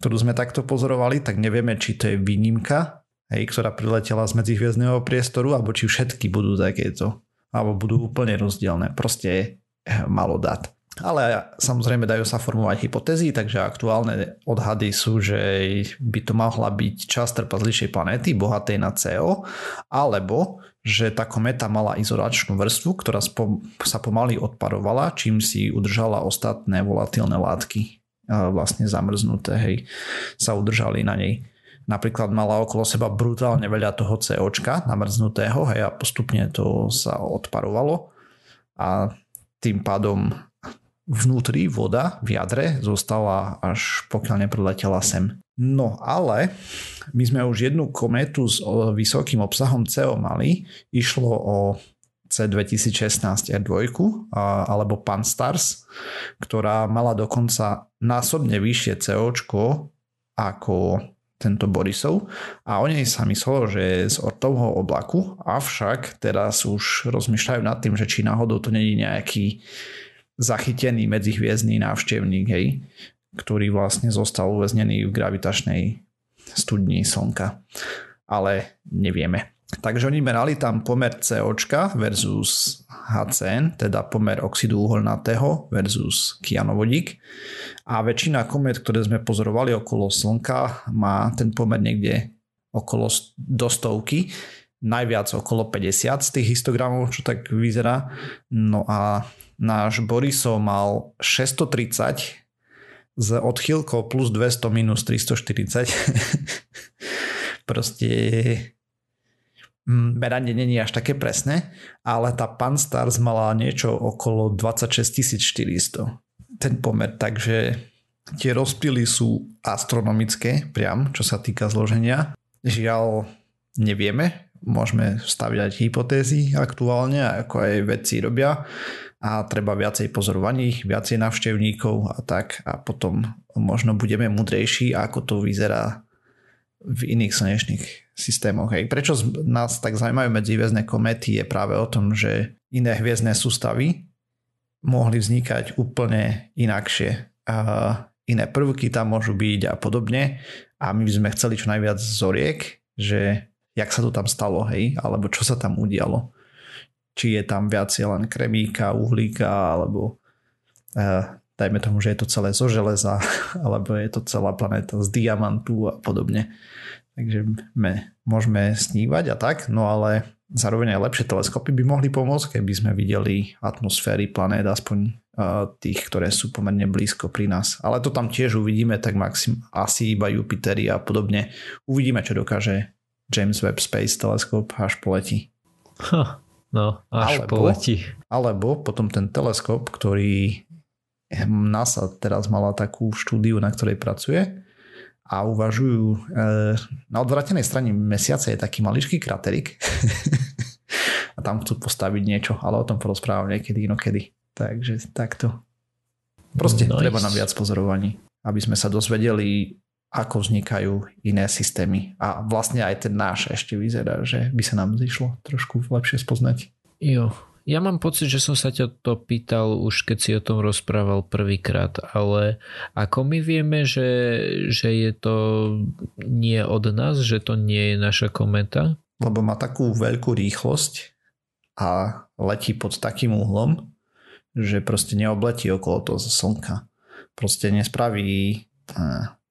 ktorú sme takto pozorovali, tak nevieme, či to je výnimka, hej, ktorá priletela z medzihviezdného priestoru, alebo či všetky budú takéto alebo budú úplne rozdielne. Proste eh, malo dát. Ale samozrejme dajú sa formovať hypotézy, takže aktuálne odhady sú, že by to mohla byť časť trpazlišej planéty, bohatej na CO, alebo že tá kometa mala izolačnú vrstvu, ktorá sa pomaly odparovala, čím si udržala ostatné volatilné látky eh, vlastne zamrznuté, hej, sa udržali na nej. Napríklad mala okolo seba brutálne veľa toho COčka namrznutého hej, a postupne to sa odparovalo. A tým pádom vnútri voda v jadre zostala až pokiaľ nepriletela sem. No ale my sme už jednu kometu s vysokým obsahom CO mali. Išlo o C2016 R2 alebo Pan-STARS, ktorá mala dokonca násobne vyššie COčko ako tento Borisov. A o nej sa myslelo, že je z ortovho oblaku, avšak teraz už rozmýšľajú nad tým, že či náhodou to není nejaký zachytený medzihviezdný návštevník, hej, ktorý vlastne zostal uväznený v gravitačnej studni Slnka. Ale nevieme. Takže oni merali tam pomer CO versus HCN, teda pomer oxidu uholnatého versus kianovodík. A väčšina komet, ktoré sme pozorovali okolo Slnka, má ten pomer niekde okolo do stovky, najviac okolo 50 z tých histogramov, čo tak vyzerá. No a náš Borisov mal 630 s odchýlkou plus 200 minus 340. *laughs* Proste meranie není až také presné, ale tá Panstars mala niečo okolo 26 400 ten pomer, takže tie rozptýly sú astronomické priam, čo sa týka zloženia. Žiaľ, nevieme, môžeme staviať hypotézy aktuálne, ako aj vedci robia a treba viacej pozorovaní, viacej návštevníkov a tak a potom možno budeme mudrejší, ako to vyzerá v iných slnečných systémoch. Hej. Prečo nás tak zaujímajú medzihviezdne kométy je práve o tom, že iné hviezdne sústavy mohli vznikať úplne inakšie. A iné prvky tam môžu byť a podobne a my by sme chceli čo najviac zoriek, že jak sa to tam stalo, hej, alebo čo sa tam udialo. Či je tam viac len kremíka, uhlíka, alebo uh, dajme tomu, že je to celé zo železa, *laughs* alebo je to celá planéta z diamantu a podobne. Takže my môžeme snívať a tak, no ale zároveň aj lepšie teleskopy by mohli pomôcť, keby sme videli atmosféry planét, aspoň tých, ktoré sú pomerne blízko pri nás. Ale to tam tiež uvidíme, tak maxim, asi iba Jupitery a podobne. Uvidíme, čo dokáže James Webb Space Telescope až poletí. Huh, no, až alebo, poletí. Alebo potom ten teleskop, ktorý NASA teraz mala takú štúdiu, na ktorej pracuje a uvažujú, e, na odvratenej strane mesiaca je taký maličký kraterik *laughs* a tam chcú postaviť niečo, ale o tom porozprávam niekedy inokedy. Takže takto. Proste nice. treba nám viac pozorovaní, aby sme sa dozvedeli, ako vznikajú iné systémy. A vlastne aj ten náš ešte vyzerá, že by sa nám zišlo trošku lepšie spoznať. Jo, ja mám pocit, že som sa ťa to pýtal už keď si o tom rozprával prvýkrát, ale ako my vieme, že, že je to nie od nás, že to nie je naša kometa? Lebo má takú veľkú rýchlosť a letí pod takým uhlom, že proste neobletí okolo toho slnka. Proste nespraví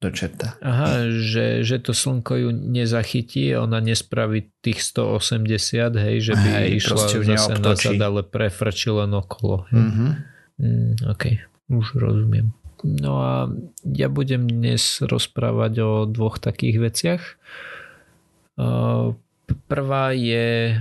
do čerta. Aha, že, že to slnko ju nezachytí, ona nespraví tých 180, hej, že by hej, išla zase nazad, ale prefrčí len okolo. Hej. Mm-hmm. Mm, ok, už rozumiem. No a ja budem dnes rozprávať o dvoch takých veciach. Prvá je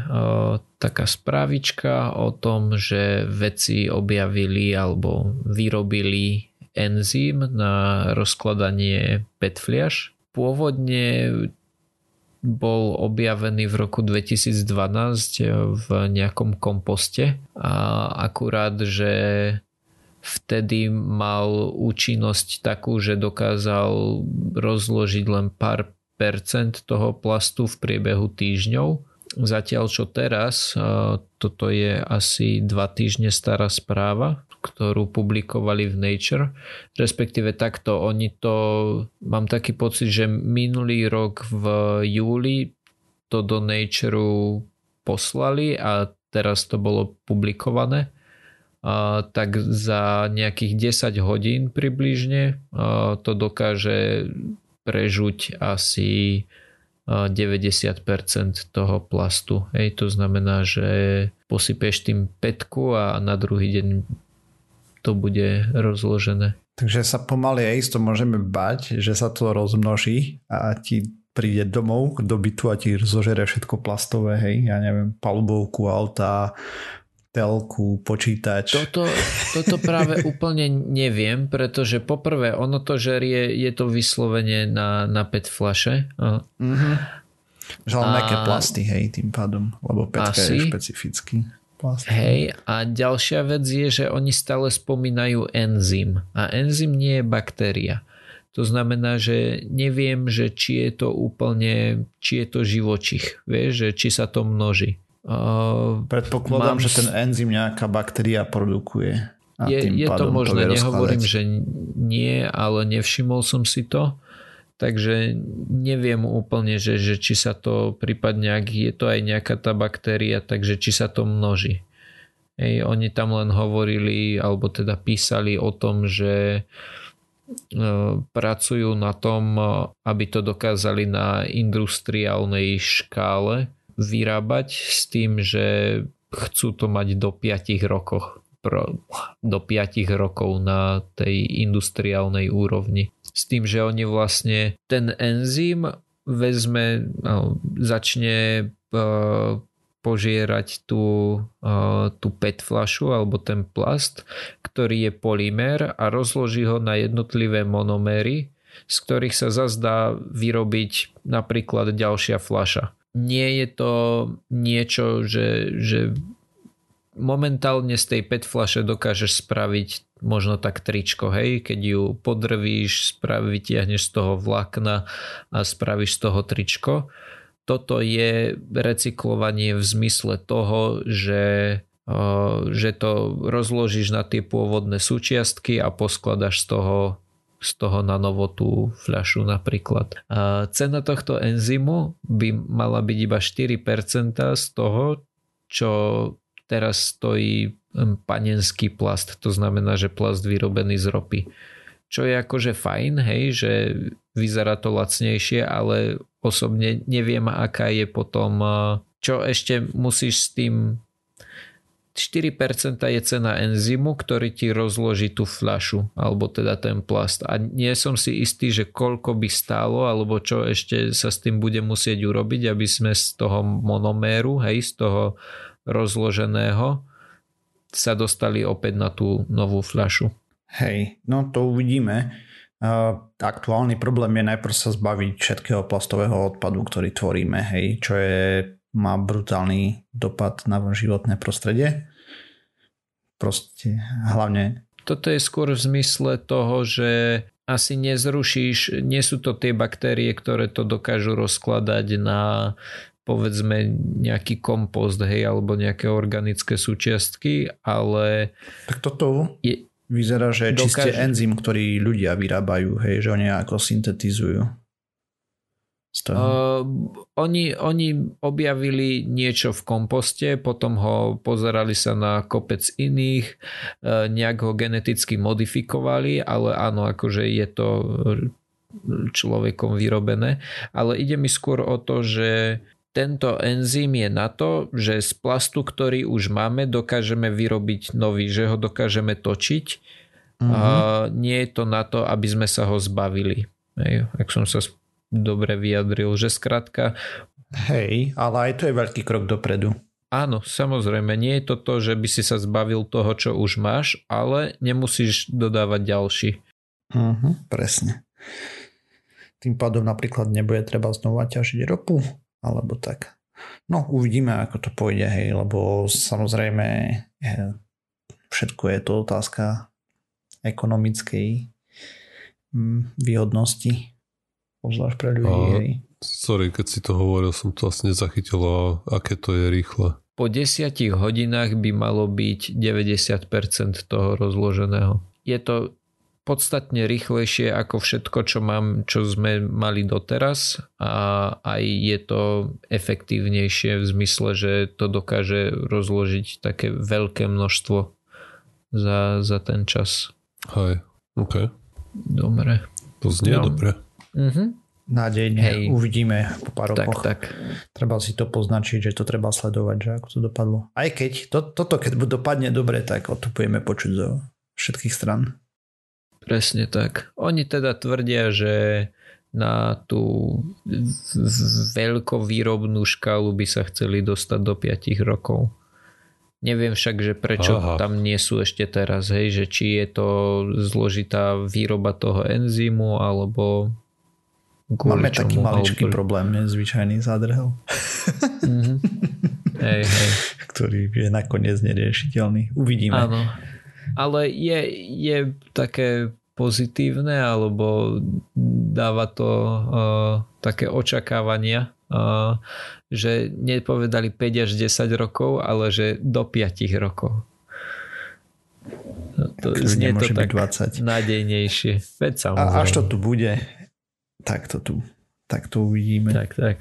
taká správička o tom, že vedci objavili alebo vyrobili enzym na rozkladanie PET fliaš. Pôvodne bol objavený v roku 2012 v nejakom komposte a akurát, že vtedy mal účinnosť takú, že dokázal rozložiť len pár percent toho plastu v priebehu týždňov. Zatiaľ čo teraz, toto je asi dva týždne stará správa, ktorú publikovali v Nature, respektíve takto, oni to, mám taký pocit, že minulý rok v júli to do Nature poslali a teraz to bolo publikované. Tak za nejakých 10 hodín približne to dokáže prežuť asi 90% toho plastu. Hej, to znamená, že posypeš tým petku a na druhý deň to bude rozložené. Takže sa pomaly aj isto môžeme bať, že sa to rozmnoží a ti príde domov do bytu a ti zožere všetko plastové, hej, ja neviem, palubovku, auta, telku, počítač. Toto, toto práve *laughs* úplne neviem, pretože poprvé ono to žerie, je to vyslovene na, na PET flaše. Mm-hmm. Že len plasty, hej, tým pádom, lebo PET je špecifický. Plast. Hej, a ďalšia vec je, že oni stále spomínajú enzym. A enzym nie je baktéria. To znamená, že neviem, že či je to úplne, či je to živočich, vieš, že či sa to množí. Uh, Predpokladám, mám... že ten enzym nejaká baktéria produkuje. A je, je to možné, nehovorím, že nie, ale nevšimol som si to. Takže neviem úplne, že, že či sa to prípadne, ak je to aj nejaká tá baktéria, takže či sa to množí. Ej, oni tam len hovorili, alebo teda písali o tom, že e, pracujú na tom, aby to dokázali na industriálnej škále vyrábať s tým, že chcú to mať do 5 rokoch do 5 rokov na tej industriálnej úrovni s tým, že oni vlastne ten enzym vezme, no, začne uh, požierať tú, uh, tú PET flašu alebo ten plast, ktorý je polymér a rozloží ho na jednotlivé monoméry, z ktorých sa zazdá vyrobiť napríklad ďalšia flaša. Nie je to niečo, že, že momentálne z tej PET flaše dokážeš spraviť možno tak tričko, hej, keď ju podrvíš, sprav, vytiahneš z toho vlákna a spravíš z toho tričko. Toto je recyklovanie v zmysle toho, že že to rozložíš na tie pôvodné súčiastky a poskladaš z toho z toho na novo tú fľašu napríklad. A cena tohto enzymu by mala byť iba 4% z toho, čo teraz stojí panenský plast, to znamená, že plast vyrobený z ropy. Čo je akože fajn, hej, že vyzerá to lacnejšie, ale osobne neviem, aká je potom, čo ešte musíš s tým 4% je cena enzymu, ktorý ti rozloží tú fľašu, alebo teda ten plast. A nie som si istý, že koľko by stálo, alebo čo ešte sa s tým bude musieť urobiť, aby sme z toho monoméru, hej, z toho rozloženého sa dostali opäť na tú novú fľašu. Hej, no to uvidíme. Uh, aktuálny problém je najprv sa zbaviť všetkého plastového odpadu, ktorý tvoríme, hej, čo je, má brutálny dopad na životné prostredie. Proste hlavne... Toto je skôr v zmysle toho, že asi nezrušíš, nie sú to tie baktérie, ktoré to dokážu rozkladať na povedzme nejaký kompost, hej, alebo nejaké organické súčiastky, ale... Tak toto je, vyzerá, že je dokáže... čiste enzym, ktorý ľudia vyrábajú, hej, že oni ako syntetizujú. Uh, oni, oni objavili niečo v komposte, potom ho pozerali sa na kopec iných, uh, nejak ho geneticky modifikovali, ale áno, akože je to človekom vyrobené. Ale ide mi skôr o to, že tento enzym je na to, že z plastu, ktorý už máme, dokážeme vyrobiť nový, že ho dokážeme točiť Uh-huh. A nie je to na to, aby sme sa ho zbavili. Hej, ak som sa dobre vyjadril, že skrátka... Hej, ale aj to je veľký krok dopredu. Áno, samozrejme, nie je to to, že by si sa zbavil toho, čo už máš, ale nemusíš dodávať ďalší. Uh-huh, presne. Tým pádom napríklad nebude treba znova ťažiť ropu, alebo tak. No, uvidíme, ako to pôjde, hej, lebo samozrejme všetko je to otázka ekonomickej mm, výhodnosti, obzvlášť pre ľudí. A, hej. Sorry, keď si to hovoril, som to asi nezachytil, aké to je rýchle. Po desiatich hodinách by malo byť 90% toho rozloženého. Je to podstatne rýchlejšie ako všetko, čo, mám, čo sme mali doteraz a aj je to efektívnejšie v zmysle, že to dokáže rozložiť také veľké množstvo za, za ten čas. Hej, OK. Dobre. To znie no. dobre. Uh-huh. Nádejne. Hej. Uvidíme po pár tak, rokoch. Tak. Treba si to poznačiť, že to treba sledovať, že ako to dopadlo. Aj keď to, toto, keď dopadne dobre, tak o to budeme počuť zo všetkých stran. Presne tak. Oni teda tvrdia, že na tú veľkovýrobnú škálu by sa chceli dostať do 5 rokov. Neviem však, že prečo Aha. tam nie sú ešte teraz, hej, že či je to zložitá výroba toho enzymu, alebo Máme taký maličký alebo... problém, nezvyčajný zádrhel. Mm-hmm. hej, hej. *laughs* Ktorý je nakoniec neriešiteľný. Uvidíme. Áno ale je, je také pozitívne alebo dáva to uh, také očakávania, uh, že nepovedali 5 až 10 rokov, ale že do 5 rokov. To tak znie to tak 20. nádejnejšie. Veď A až to tu bude, tak to tu, tak to uvidíme. Tak, tak.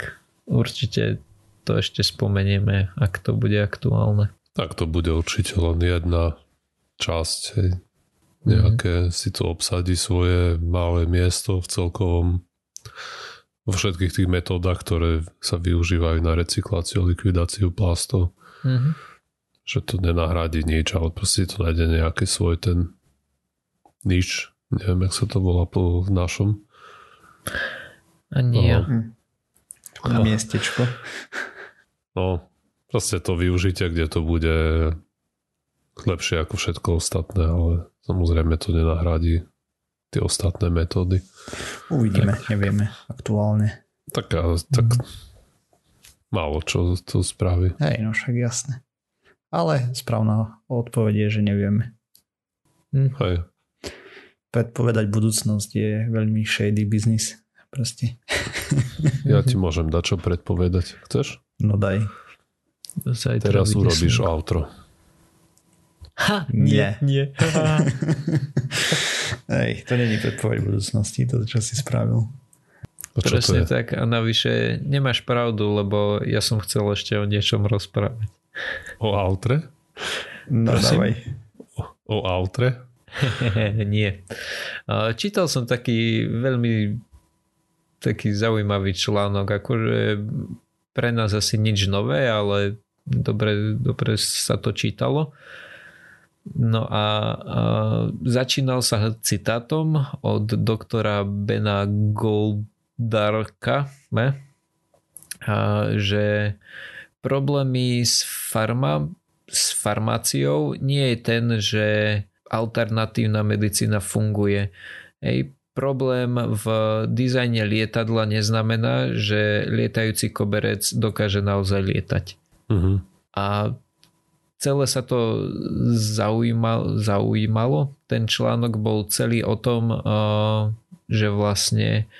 Určite to ešte spomenieme, ak to bude aktuálne. Tak to bude určite len jedna časť, hej. nejaké mm-hmm. si to obsadí svoje malé miesto v celkovom vo všetkých tých metódach, ktoré sa využívajú na recykláciu, likvidáciu plastov. Mm-hmm. Že to nenahradí nič, ale proste to nájde nejaký svoj ten nič. Neviem, jak sa to volá po v našom. A nie. No, miestečko. No, proste to využite, kde to bude lepšie ako všetko ostatné, ale samozrejme to nenahradí tie ostatné metódy. Uvidíme, tak, nevieme aktuálne. Tak, tak mm. málo čo to spraví. Hej, no však jasné. Ale správna odpoveď je, že nevieme. Hm. Hej. Predpovedať budúcnosť je veľmi shady business. Proste. Ja *laughs* ti môžem dať čo predpovedať. Chceš? No daj. Zajtra Teraz urobíš outro. Ha, nie. Nie. Hej, *laughs* to není predpoveď budúcnosti, to čo si spravil. Čo Presne tak a navyše nemáš pravdu, lebo ja som chcel ešte o niečom rozprávať. O Altre? No Prosím? dávaj. O, o Altre? *laughs* Nie. Čítal som taký veľmi taký zaujímavý článok, akože pre nás asi nič nové, ale dobre, dobre sa to čítalo. No a, a začínal sa citátom od doktora Bena Goldarka, ne? A, že problémy s, farma, s farmáciou nie je ten, že alternatívna medicína funguje. Ej, problém v dizajne lietadla neznamená, že lietajúci koberec dokáže naozaj lietať. Uh-huh. A celé sa to zaujímalo, zaujímalo. Ten článok bol celý o tom, eh, že vlastne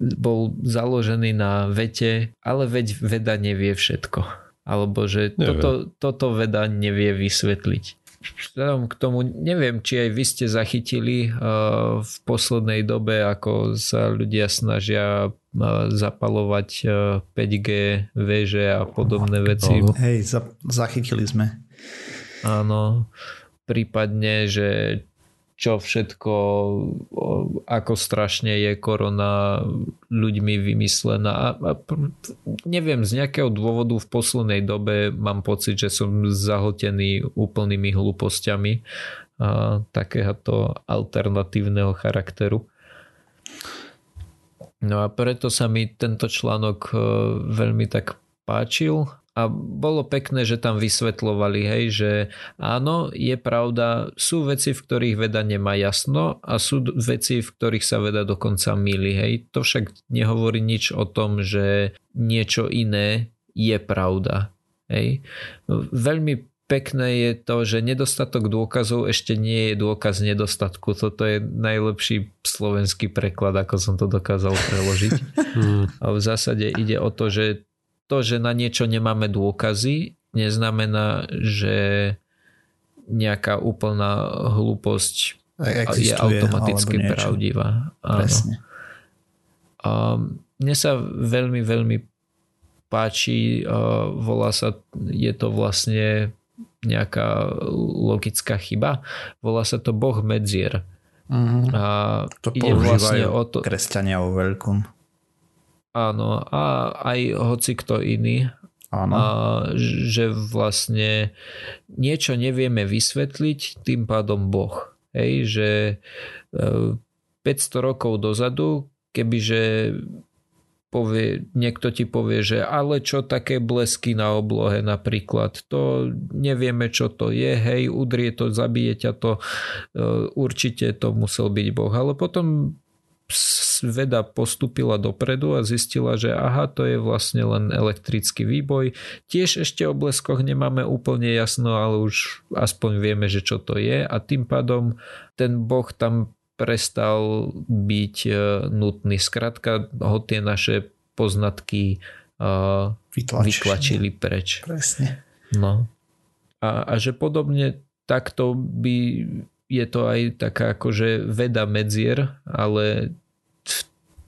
bol založený na vete, ale veď veda nevie všetko. Alebo že toto, toto veda nevie vysvetliť. Vzhľadom k tomu, neviem, či aj vy ste zachytili uh, v poslednej dobe, ako sa ľudia snažia uh, zapalovať uh, 5G veže a podobné veci. Hej, za, zachytili sme. Áno, prípadne, že čo všetko, ako strašne je korona ľuďmi vymyslená. A, a neviem, z nejakého dôvodu v poslednej dobe mám pocit, že som zahltený úplnými hlúpostiami takéhoto alternatívneho charakteru. No a preto sa mi tento článok e, veľmi tak páčil a bolo pekné, že tam vysvetľovali, hej, že áno, je pravda, sú veci, v ktorých veda nemá jasno a sú veci, v ktorých sa veda dokonca milí, hej. To však nehovorí nič o tom, že niečo iné je pravda, hej. Veľmi pekné je to, že nedostatok dôkazov ešte nie je dôkaz nedostatku. Toto je najlepší slovenský preklad, ako som to dokázal preložiť. *laughs* Hmm. A v zásade ide o to, že to, že na niečo nemáme dôkazy, neznamená, že nejaká úplná hlúposť Existuje, je automaticky pravdivá. Presne. A mne sa veľmi, veľmi páči, volá sa, je to vlastne nejaká logická chyba, volá sa to Boh medzier. Mm-hmm. A to ide vlastne o to... kresťania vo veľkom. Áno, a aj hoci kto iný. Áno. A, že vlastne niečo nevieme vysvetliť, tým pádom Boh. Hej, že 500 e, rokov dozadu, kebyže povie, niekto ti povie, že ale čo také blesky na oblohe napríklad, to nevieme čo to je, hej, udrie to, zabije ťa to, e, určite to musel byť Boh. Ale potom veda postupila dopredu a zistila, že aha, to je vlastne len elektrický výboj. Tiež ešte o bleskoch nemáme úplne jasno, ale už aspoň vieme, že čo to je a tým pádom ten boh tam prestal byť e, nutný. Skrátka ho tie naše poznatky uh, vytlačili preč. Presne. No. A, a že podobne takto by je to aj taká akože veda medzier, ale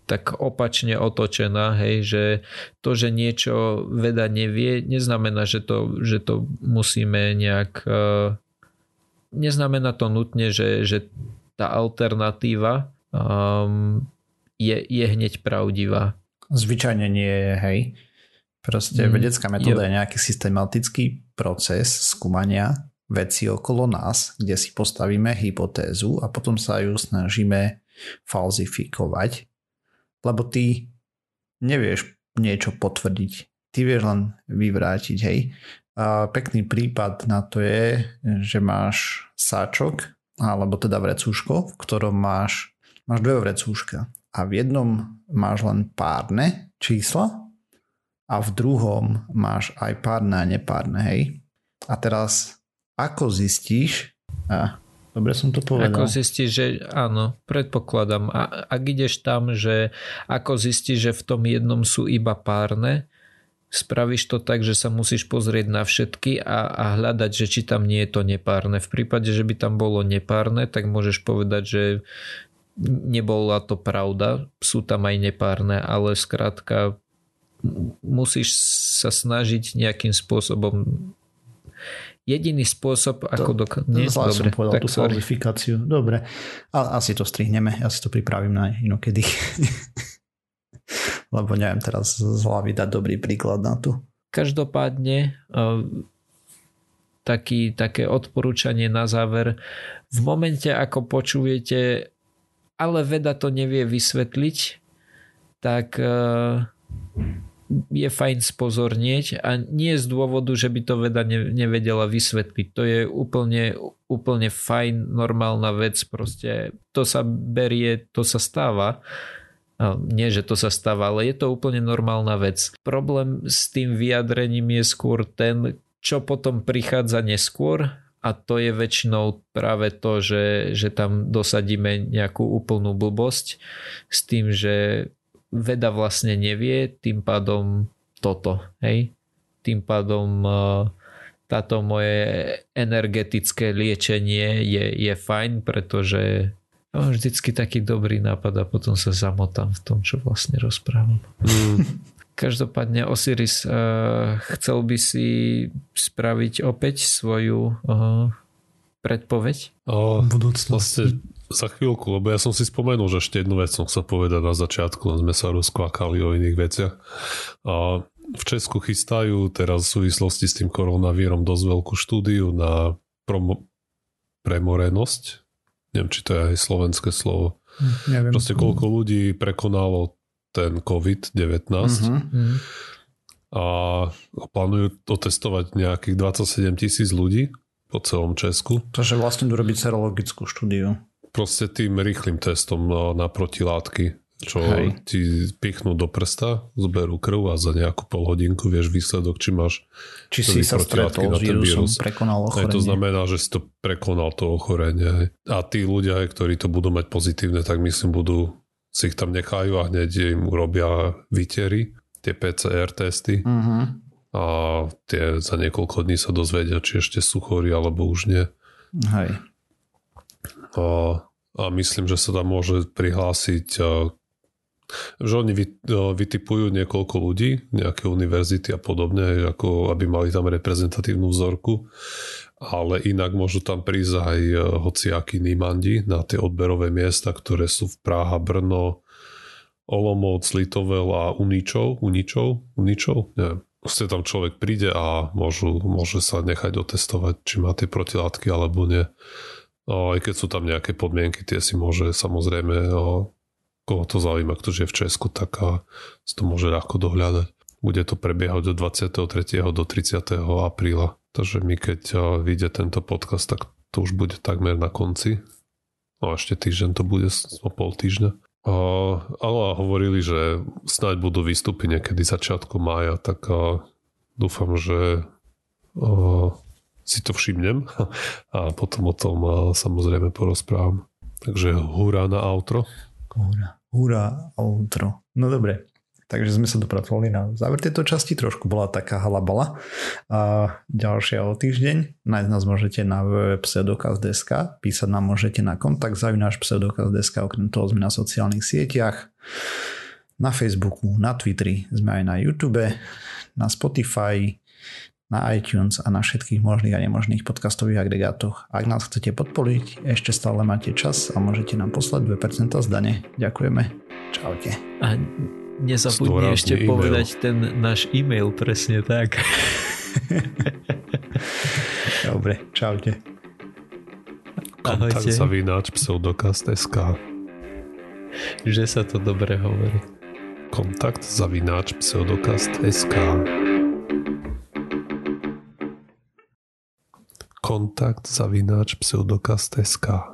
tak opačne otočená, hej, že to, že niečo veda nevie, neznamená, že to, že to musíme nejak uh, neznamená to nutne, že, že tá alternatíva um, je, je hneď pravdivá. Zvyčajne nie je, hej. Proste mm, vedecká metóda je. je nejaký systematický proces skúmania veci okolo nás, kde si postavíme hypotézu a potom sa ju snažíme falzifikovať lebo ty nevieš niečo potvrdiť. Ty vieš len vyvrátiť, hej. A pekný prípad na to je, že máš sáčok, alebo teda vrecúško, v ktorom máš, máš dve vrecúška a v jednom máš len párne čísla a v druhom máš aj párne a nepárne, hej. A teraz ako zistíš, a Dobre som to povedal. Ako zistíš, že áno, predpokladám. A ak ideš tam, že ako zistíš, že v tom jednom sú iba párne, spravíš to tak, že sa musíš pozrieť na všetky a, a hľadať, že či tam nie je to nepárne. V prípade, že by tam bolo nepárne, tak môžeš povedať, že nebola to pravda, sú tam aj nepárne, ale skrátka musíš sa snažiť nejakým spôsobom jediný spôsob, ako to, dok- Nie, zle dobre, som povedal tú sorry. falzifikáciu. Dobre, ale asi to strihneme. Ja si to pripravím na inokedy. *laughs* Lebo neviem teraz z hlavy dať dobrý príklad na tu. Každopádne taký, také odporúčanie na záver. V momente, ako počujete, ale veda to nevie vysvetliť, tak je fajn spozornieť a nie z dôvodu, že by to veda nevedela vysvetliť. To je úplne, úplne fajn, normálna vec. Proste to sa berie, to sa stáva. Nie, že to sa stáva, ale je to úplne normálna vec. Problém s tým vyjadrením je skôr ten, čo potom prichádza neskôr a to je väčšinou práve to, že, že tam dosadíme nejakú úplnú blbosť s tým, že veda vlastne nevie, tým pádom toto, hej? Tým pádom e, táto moje energetické liečenie je, je fajn, pretože mám vždycky taký dobrý nápad a potom sa zamotám v tom, čo vlastne rozprávam. Mm. *laughs* Každopádne Osiris, uh, chcel by si spraviť opäť svoju uh, predpoveď? O, budúcnosti. Vlastne za chvíľku, lebo ja som si spomenul, že ešte jednu vec som chcel povedať na začiatku, len sme sa rozkvakali o iných veciach. A v Česku chystajú teraz v súvislosti s tým koronavírom dosť veľkú štúdiu na promo- premorenosť. Neviem, či to je aj slovenské slovo. Hm, neviem. Proste koľko ľudí prekonalo ten COVID-19 Mhm. Mhm. a plánujú otestovať nejakých 27 tisíc ľudí po celom Česku. Takže vlastne urobiť serologickú štúdiu. Proste tým rýchlým testom na, na protilátky, čo Hej. ti pichnú do prsta, zberú krv a za nejakú pol hodinku vieš výsledok, či máš Či si sa stretol s vírusom, vírus. prekonal Aj ochorenie. to znamená, že si to prekonal to ochorenie. A tí ľudia, ktorí to budú mať pozitívne, tak myslím budú si ich tam nechajú a hneď im urobia výtery, tie PCR testy Mhm. A tie za niekoľko dní sa dozvedia, či ešte sú chorí alebo už nie. Hej. A, a myslím, že sa tam môže prihlásiť že oni vy, vytipujú niekoľko ľudí, nejaké univerzity a podobne, ako aby mali tam reprezentatívnu vzorku, ale inak môžu tam prísť aj hociakí nímandi na tie odberové miesta, ktoré sú v Praha, Brno, Olomouc, Litovel a Uničov, Uničov, Uničov, neviem. Proste tam človek príde a môžu, môže sa nechať otestovať, či má tie protilátky alebo nie. O, aj keď sú tam nejaké podmienky, tie si môže samozrejme, o, koho to zaujíma, kto žije v Česku, tak a, si to môže ľahko dohľadať. Bude to prebiehať od 23. do 30. apríla. Takže my keď vyjde tento podcast, tak to už bude takmer na konci. No ešte týždeň to bude o pol týždňa. A, ale hovorili, že snáď budú výstupy niekedy začiatku mája, tak a, dúfam, že a, si to všimnem *laughs* a potom o tom a, samozrejme porozprávam. Takže hurá na outro. Húra, húra, outro. No dobre, takže sme sa dopracovali na záver tejto časti, trošku bola taká halabala. A ďalšia o týždeň, nájsť nás môžete na www.pseudokaz.sk, písať nám môžete na kontakt zavináš pseudokaz.sk, okrem toho sme na sociálnych sieťach, na Facebooku, na Twitteri, sme aj na YouTube, na Spotify, na iTunes a na všetkých možných a nemožných podcastových agregátoch. Ak nás chcete podporiť, ešte stále máte čas a môžete nám poslať 2% z dane. Ďakujeme. Čaute. A nezabudni Zdôrazný ešte e-mail. povedať ten náš e-mail presne tak. *laughs* Dobre, čaute. Kontakt zavináč pseudokast.sk Že sa to dobre hovorí. Kontakt zavináč pseudokast.sk Kontakt zavináč pseudokast.sk